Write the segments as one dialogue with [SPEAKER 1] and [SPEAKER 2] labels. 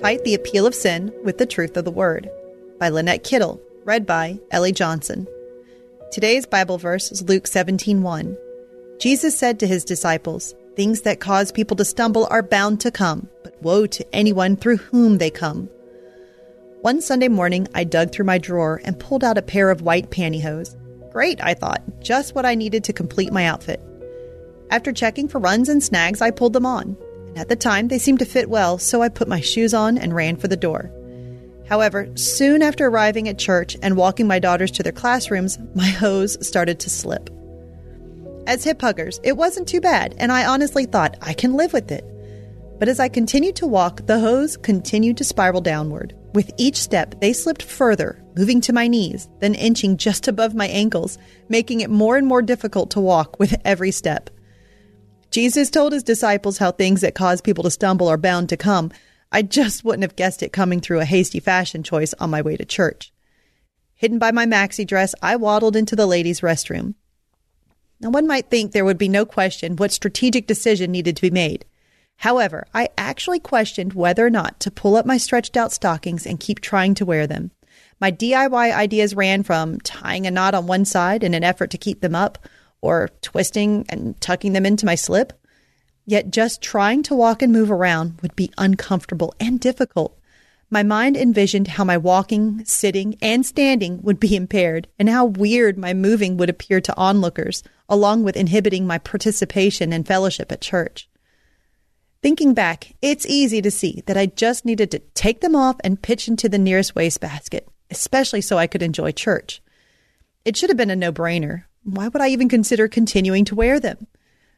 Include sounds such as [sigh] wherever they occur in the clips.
[SPEAKER 1] Fight the Appeal of Sin with the Truth of the Word by Lynette Kittle, read by Ellie Johnson. Today's Bible verse is Luke 17:1. Jesus said to his disciples, Things that cause people to stumble are bound to come, but woe to anyone through whom they come. One Sunday morning, I dug through my drawer and pulled out a pair of white pantyhose. Great, I thought, just what I needed to complete my outfit. After checking for runs and snags, I pulled them on. At the time, they seemed to fit well, so I put my shoes on and ran for the door. However, soon after arriving at church and walking my daughters to their classrooms, [laughs] my hose started to slip. As hip huggers, it wasn't too bad, and I honestly thought I can live with it. But as I continued to walk, the hose continued to spiral downward. With each step, they slipped further, moving to my knees, then inching just above my ankles, making it more and more difficult to walk with every step. Jesus told his disciples how things that cause people to stumble are bound to come. I just wouldn't have guessed it coming through a hasty fashion choice on my way to church. Hidden by my maxi dress, I waddled into the ladies' restroom. Now, one might think there would be no question what strategic decision needed to be made. However, I actually questioned whether or not to pull up my stretched out stockings and keep trying to wear them. My DIY ideas ran from tying a knot on one side in an effort to keep them up or twisting and tucking them into my slip. Yet just trying to walk and move around would be uncomfortable and difficult. My mind envisioned how my walking, sitting, and standing would be impaired, and how weird my moving would appear to onlookers, along with inhibiting my participation and fellowship at church. Thinking back, it's easy to see that I just needed to take them off and pitch into the nearest wastebasket, especially so I could enjoy church. It should have been a no brainer, why would I even consider continuing to wear them?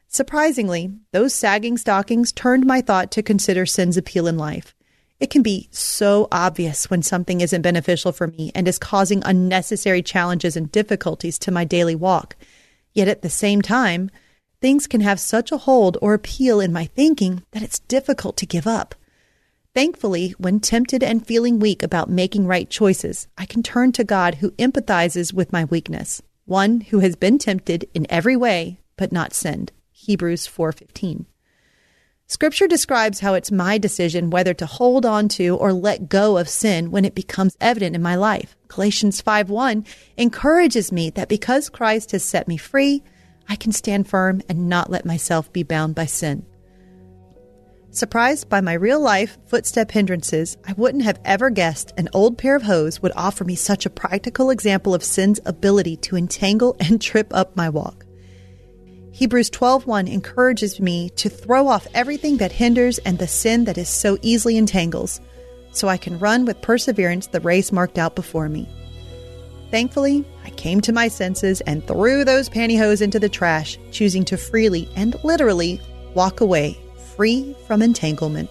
[SPEAKER 1] Surprisingly, those sagging stockings turned my thought to consider sin's appeal in life. It can be so obvious when something isn't beneficial for me and is causing unnecessary challenges and difficulties to my daily walk. Yet at the same time, things can have such a hold or appeal in my thinking that it's difficult to give up. Thankfully, when tempted and feeling weak about making right choices, I can turn to God who empathizes with my weakness one who has been tempted in every way but not sinned. Hebrews 4:15. Scripture describes how it's my decision whether to hold on to or let go of sin when it becomes evident in my life. Galatians 5:1 encourages me that because Christ has set me free, I can stand firm and not let myself be bound by sin. Surprised by my real life footstep hindrances, I wouldn't have ever guessed an old pair of hose would offer me such a practical example of sin's ability to entangle and trip up my walk. Hebrews 12:1 encourages me to throw off everything that hinders and the sin that is so easily entangles, so I can run with perseverance the race marked out before me. Thankfully, I came to my senses and threw those pantyhose into the trash, choosing to freely and literally walk away free from entanglement.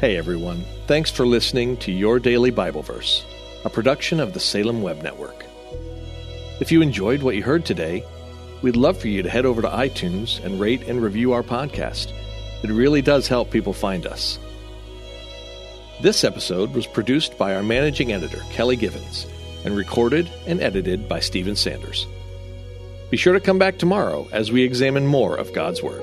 [SPEAKER 2] Hey everyone, thanks for listening to Your Daily Bible Verse, a production of the Salem Web Network. If you enjoyed what you heard today, we'd love for you to head over to iTunes and rate and review our podcast. It really does help people find us. This episode was produced by our managing editor, Kelly Givens and recorded and edited by Stephen Sanders. Be sure to come back tomorrow as we examine more of God's Word.